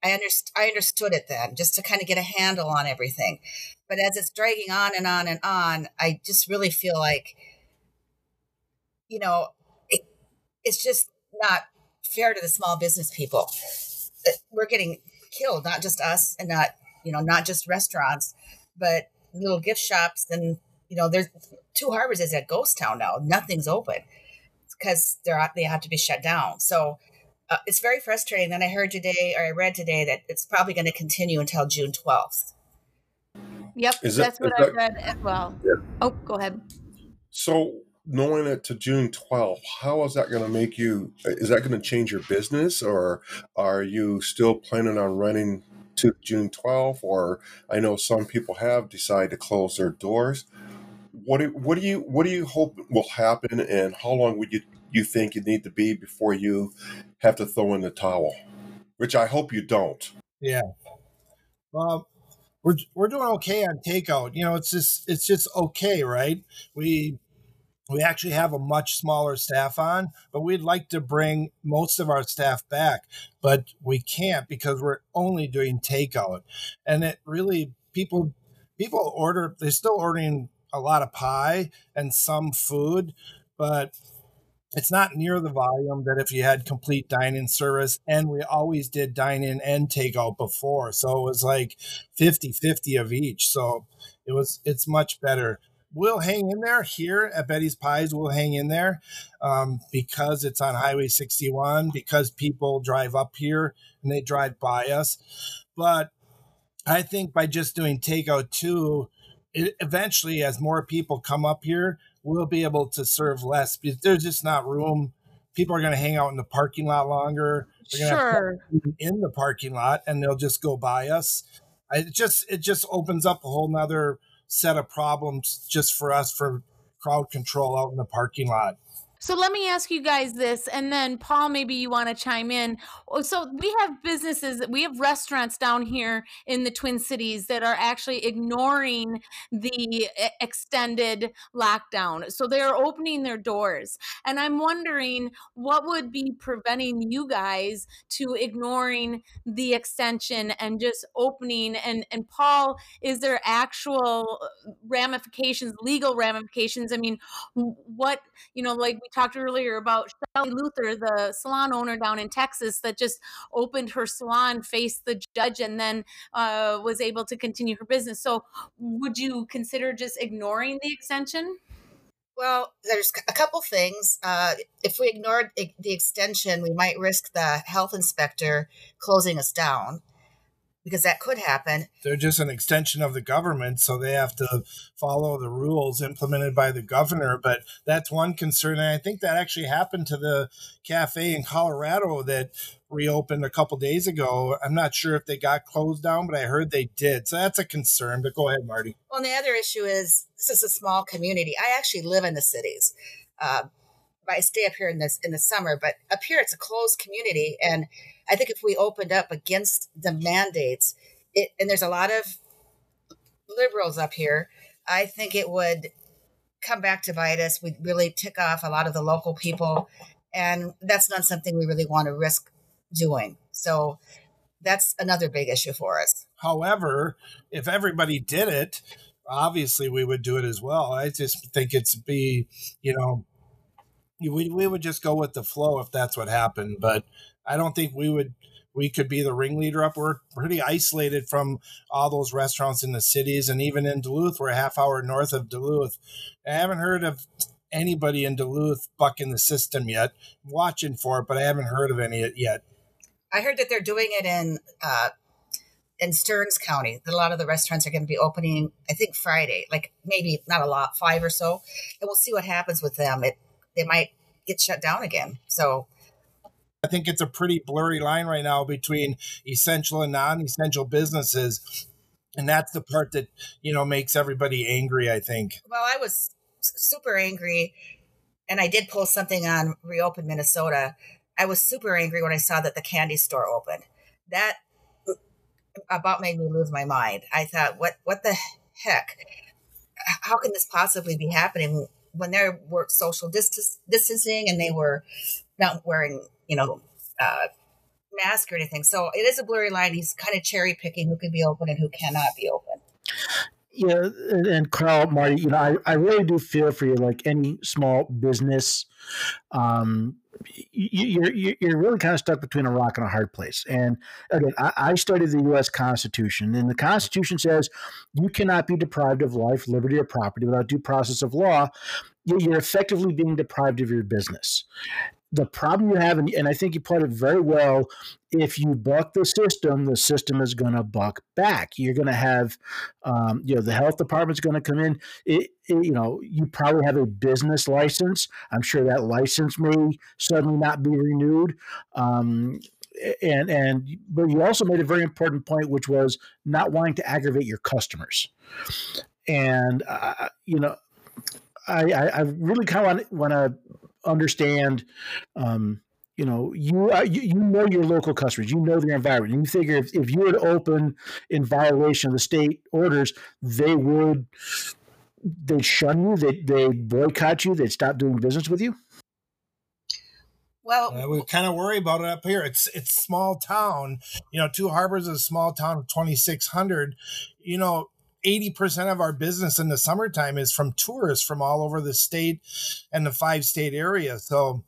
I underst- I understood it then, just to kind of get a handle on everything. But as it's dragging on and on and on, I just really feel like, you know, it, it's just not fair to the small business people. We're getting killed, not just us, and not you know, not just restaurants, but little gift shops. And, you know, there's two harbors is a ghost town now. Nothing's open because they're they have to be shut down. So uh, it's very frustrating. Then I heard today, or I read today, that it's probably going to continue until June 12th. Yep, is that's what I read as well. Yeah. Oh, go ahead. So knowing it to June 12th, how is that going to make you? Is that going to change your business, or are you still planning on running to June 12th, or I know some people have decided to close their doors. What do, what do you what do you hope will happen, and how long would you you think you need to be before you have to throw in the towel? Which I hope you don't. Yeah. Well, we're we're doing okay on takeout. You know, it's just it's just okay, right? We we actually have a much smaller staff on, but we'd like to bring most of our staff back, but we can't because we're only doing takeout. And it really people people order they're still ordering a lot of pie and some food, but it's not near the volume that if you had complete dine-in service and we always did dine-in and takeout before so it was like 50-50 of each so it was it's much better we'll hang in there here at Betty's Pies. We'll hang in there um, because it's on Highway 61, because people drive up here and they drive by us. But I think by just doing takeout too, it, eventually, as more people come up here, we'll be able to serve less because there's just not room. People are going to hang out in the parking lot longer. They're sure. in the parking lot, and they'll just go by us. it just it just opens up a whole nother set of problems just for us for crowd control out in the parking lot. So let me ask you guys this, and then Paul, maybe you want to chime in. Oh, so we have businesses, we have restaurants down here in the Twin Cities that are actually ignoring the eh, extended lockdown. So they're opening their doors. And I'm wondering what would be preventing you guys to ignoring the extension and just opening and and Paul, is there actual uh, ramifications, legal ramifications? I mean, what, you know, like we talked earlier about Shelly Luther, the salon owner down in Texas that just opened her salon, faced the judge, and then uh, was able to continue her business. So, would you consider just ignoring the extension? Well, there's a couple things. Uh, if we ignored the extension, we might risk the health inspector closing us down because that could happen. They're just an extension of the government, so they have to follow the rules implemented by the governor. But that's one concern. And I think that actually happened to the cafe in Colorado that reopened a couple days ago. I'm not sure if they got closed down, but I heard they did. So that's a concern. But go ahead, Marty. Well, and the other issue is this is a small community. I actually live in the cities. Uh, I stay up here in this in the summer, but up here it's a closed community, and I think if we opened up against the mandates, it and there's a lot of liberals up here, I think it would come back to bite us. We'd really tick off a lot of the local people, and that's not something we really want to risk doing. So that's another big issue for us. However, if everybody did it, obviously we would do it as well. I just think it's be, you know, we, we would just go with the flow if that's what happened. But I don't think we would we could be the ringleader up. We're pretty isolated from all those restaurants in the cities, and even in Duluth, we're a half hour north of Duluth. I haven't heard of anybody in Duluth bucking the system yet. Watching for it, but I haven't heard of any yet. I heard that they're doing it in uh, in Stearns County. That a lot of the restaurants are going to be opening. I think Friday, like maybe not a lot, five or so, and we'll see what happens with them. It they might get shut down again. So I think it's a pretty blurry line right now between essential and non-essential businesses. And that's the part that, you know, makes everybody angry, I think. Well, I was super angry and I did post something on Reopen Minnesota. I was super angry when I saw that the candy store opened. That uh, about made me lose my mind. I thought, what what the heck? How can this possibly be happening when they were social distancing and they were not wearing, you know, uh, mask or anything. So it is a blurry line. He's kind of cherry picking who can be open and who cannot be open. Yeah, and Carl, Marty, you know, I, I really do feel for you. Like any small business, um, you, you're you're really kind of stuck between a rock and a hard place. And again, I, I studied the U.S. Constitution, and the Constitution says you cannot be deprived of life, liberty, or property without due process of law. You're effectively being deprived of your business the problem you have, and, I think you put it very well, if you buck the system, the system is going to buck back. You're going to have, um, you know, the health department's going to come in. It, it, you know, you probably have a business license. I'm sure that license may suddenly not be renewed. Um, and and but you also made a very important point, which was not wanting to aggravate your customers. And uh, you know, I, I, I really kind of want to understand um, you know you, uh, you, you know your local customers you know their environment and you figure if, if you were to open in violation of the state orders they would they'd shun you they they boycott you they'd stop doing business with you well, uh, we kind of worry about it up here. It's it's small town. You know, Two Harbors is a small town of twenty six hundred. You know, 80% of our business in the summertime is from tourists from all over the state and the five state area. So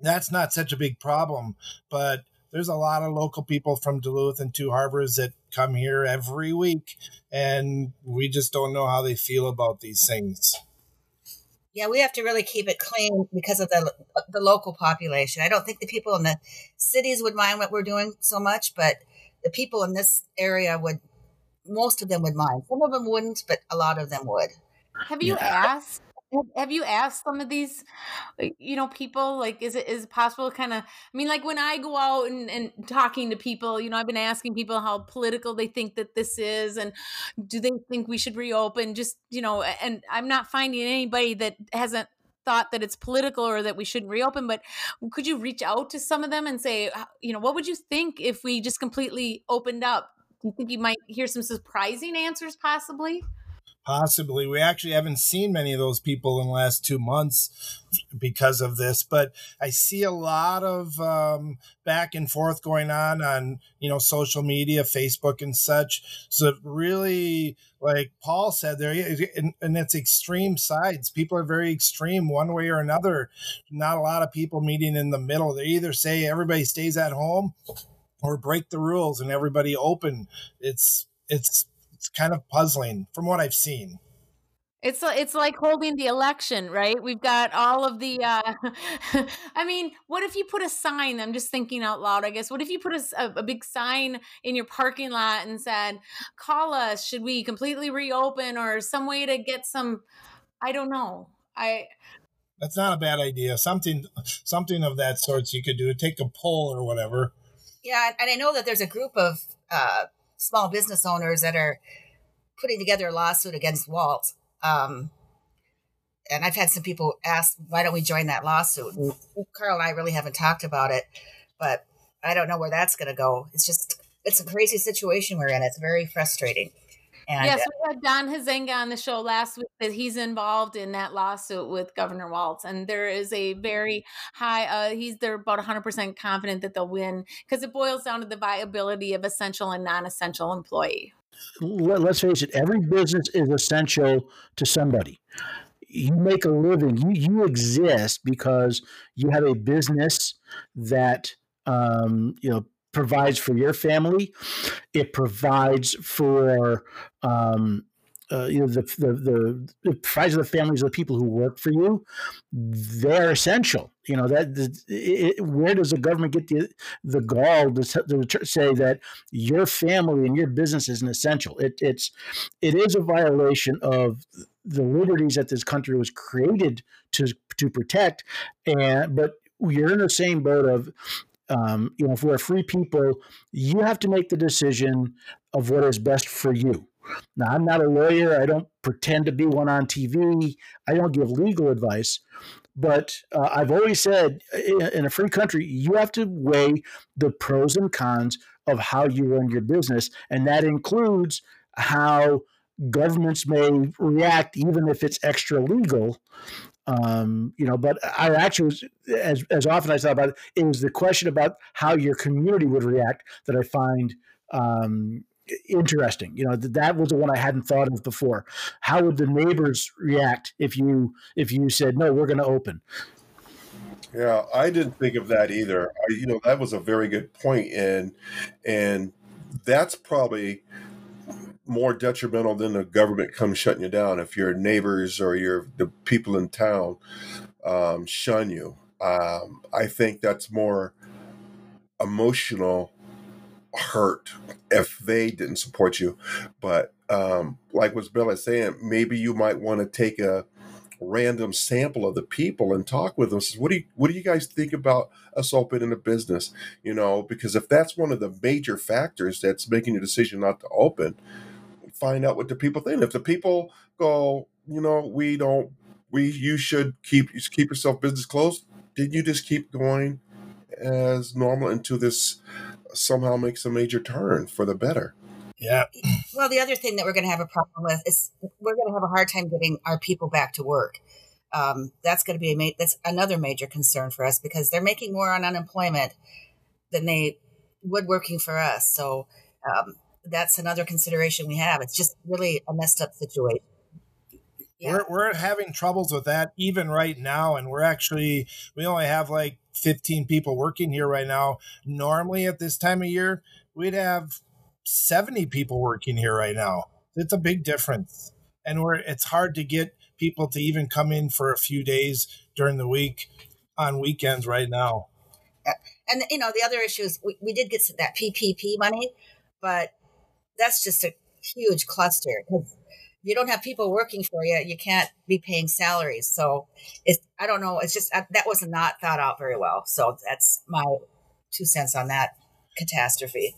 that's not such a big problem. But there's a lot of local people from Duluth and Two Harbors that come here every week, and we just don't know how they feel about these things. Yeah, we have to really keep it clean because of the the local population. I don't think the people in the cities would mind what we're doing so much, but the people in this area would most of them would mind. Some of them wouldn't, but a lot of them would. Have you yeah. asked? Have you asked some of these, you know, people like, is it is it possible? Kind of, I mean, like when I go out and, and talking to people, you know, I've been asking people how political they think that this is, and do they think we should reopen? Just you know, and I'm not finding anybody that hasn't thought that it's political or that we shouldn't reopen, but could you reach out to some of them and say, you know, what would you think if we just completely opened up? Do you think you might hear some surprising answers possibly? possibly. We actually haven't seen many of those people in the last two months because of this, but I see a lot of um, back and forth going on on you know social media, Facebook and such. So really, like Paul said, there and, and it's extreme sides. People are very extreme one way or another. Not a lot of people meeting in the middle. They either say everybody stays at home or break the rules and everybody open. It's it's it's kind of puzzling from what I've seen. It's it's like holding the election, right? We've got all of the. Uh, I mean, what if you put a sign? I'm just thinking out loud. I guess. What if you put a, a big sign in your parking lot and said, "Call us. Should we completely reopen, or some way to get some?" I don't know. I. That's not a bad idea. Something, something of that sort you could do. Take a poll or whatever. Yeah, and I know that there's a group of uh, small business owners that are putting together a lawsuit against Walz. Um, and I've had some people ask, why don't we join that lawsuit? And Carl and I really haven't talked about it, but I don't know where that's going to go. It's just, it's a crazy situation we're in. It's very frustrating. And, yes, we had Don Huizenga on the show last week that he's involved in that lawsuit with Governor Walz, and there is a very high. Uh, he's they're about 100 percent confident that they'll win because it boils down to the viability of essential and non-essential employee. Let's face it, every business is essential to somebody. You make a living. You you exist because you have a business that um, you know provides for your family. It provides for um, uh, you know the, the the provides the families of the people who work for you. They're essential. You know that it, where does the government get the the gall to, to, say that your family and your business is an essential? It, it's it is a violation of the liberties that this country was created to to protect, and but you're in the same boat of um, you know, if we're free people, you have to make the decision of what is best for you. Now, I'm not a lawyer. I don't pretend to be one on TV. I don't give legal advice. But uh, I've always said in a free country, you have to weigh the pros and cons of how you run your business. And that includes how governments may react, even if it's extra legal, um, you know, but I actually was, as, as often I thought about it, it was the question about how your community would react that I find um, interesting. You know, that was the one I hadn't thought of before. How would the neighbors react if you if you said no, we're going to open? Yeah, I didn't think of that either. I, you know, that was a very good point, and and that's probably more detrimental than the government comes shutting you down if your neighbors or your the people in town um, shun you. Um, I think that's more emotional hurt if they didn't support you. But um, like what Bill is saying, maybe you might want to take a random sample of the people and talk with them. Says, what do you what do you guys think about us opening a business? You know, because if that's one of the major factors that's making your decision not to open, find out what the people think. If the people go, you know, we don't, we, you should keep keep yourself business closed. Did you just keep going as normal until this somehow makes a major turn for the better? Yeah. Well, the other thing that we're going to have a problem with is we're going to have a hard time getting our people back to work. Um, that's going to be a ma- that's another major concern for us because they're making more on unemployment than they would working for us. So um, that's another consideration we have. It's just really a messed up situation. Yeah. We're, we're having troubles with that even right now. And we're actually, we only have like 15 people working here right now. Normally at this time of year, we'd have 70 people working here right now. It's a big difference. And we're, it's hard to get people to even come in for a few days during the week on weekends right now. And, you know, the other issue is we, we did get that PPP money, but that's just a huge cluster because you don't have people working for you, you can't be paying salaries. So it's, I don't know. It's just, uh, that was not thought out very well. So that's my two cents on that catastrophe.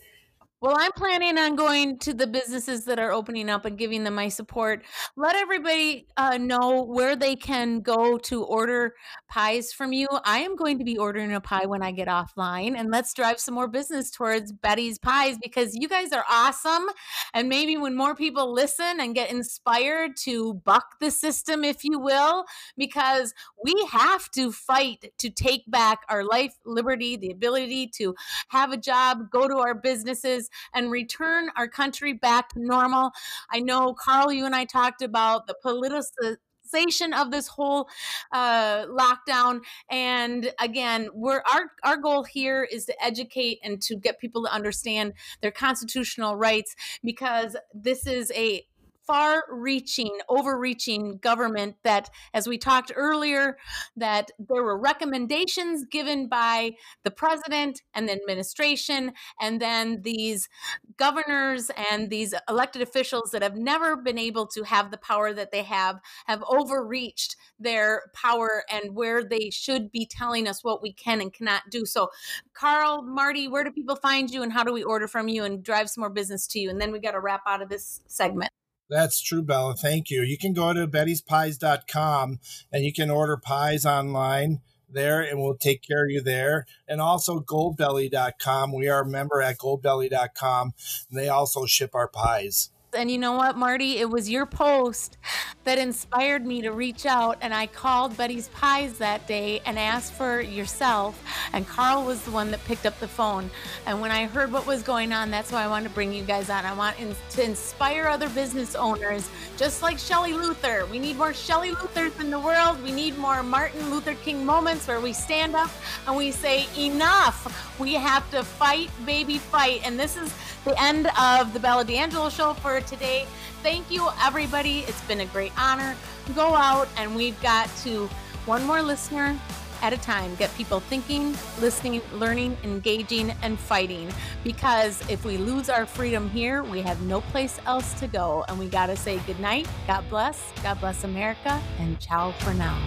Well, I'm planning on going to the businesses that are opening up and giving them my support. Let everybody uh, know where they can go to order pies from you. I am going to be ordering a pie when I get offline, and let's drive some more business towards Betty's Pies because you guys are awesome. And maybe when more people listen and get inspired to buck the system, if you will, because we have to fight to take back our life, liberty, the ability to have a job, go to our businesses and return our country back to normal. I know, Carl, you and I talked about the politicization of this whole uh, lockdown. And again, we're our our goal here is to educate and to get people to understand their constitutional rights because this is a far reaching, overreaching government that, as we talked earlier, that there were recommendations given by the president and the administration, and then these governors and these elected officials that have never been able to have the power that they have, have overreached their power and where they should be telling us what we can and cannot do. So, Carl, Marty, where do people find you and how do we order from you and drive some more business to you? And then we got to wrap out of this segment. That's true, Bella. Thank you. You can go to bettyspies.com and you can order pies online there and we'll take care of you there. And also goldbelly.com. We are a member at goldbelly.com and they also ship our pies. And you know what, Marty? It was your post that inspired me to reach out. And I called Betty's Pies that day and asked for yourself. And Carl was the one that picked up the phone. And when I heard what was going on, that's why I wanted to bring you guys on. I want in- to inspire other business owners, just like Shelley Luther. We need more Shelley Luthers in the world. We need more Martin Luther King moments where we stand up and we say, enough. We have to fight, baby, fight. And this is the end of the Bella D'Angelo show for today. Thank you, everybody. It's been a great honor. Go out, and we've got to one more listener at a time get people thinking, listening, learning, engaging, and fighting. Because if we lose our freedom here, we have no place else to go. And we got to say good night, God bless, God bless America, and ciao for now.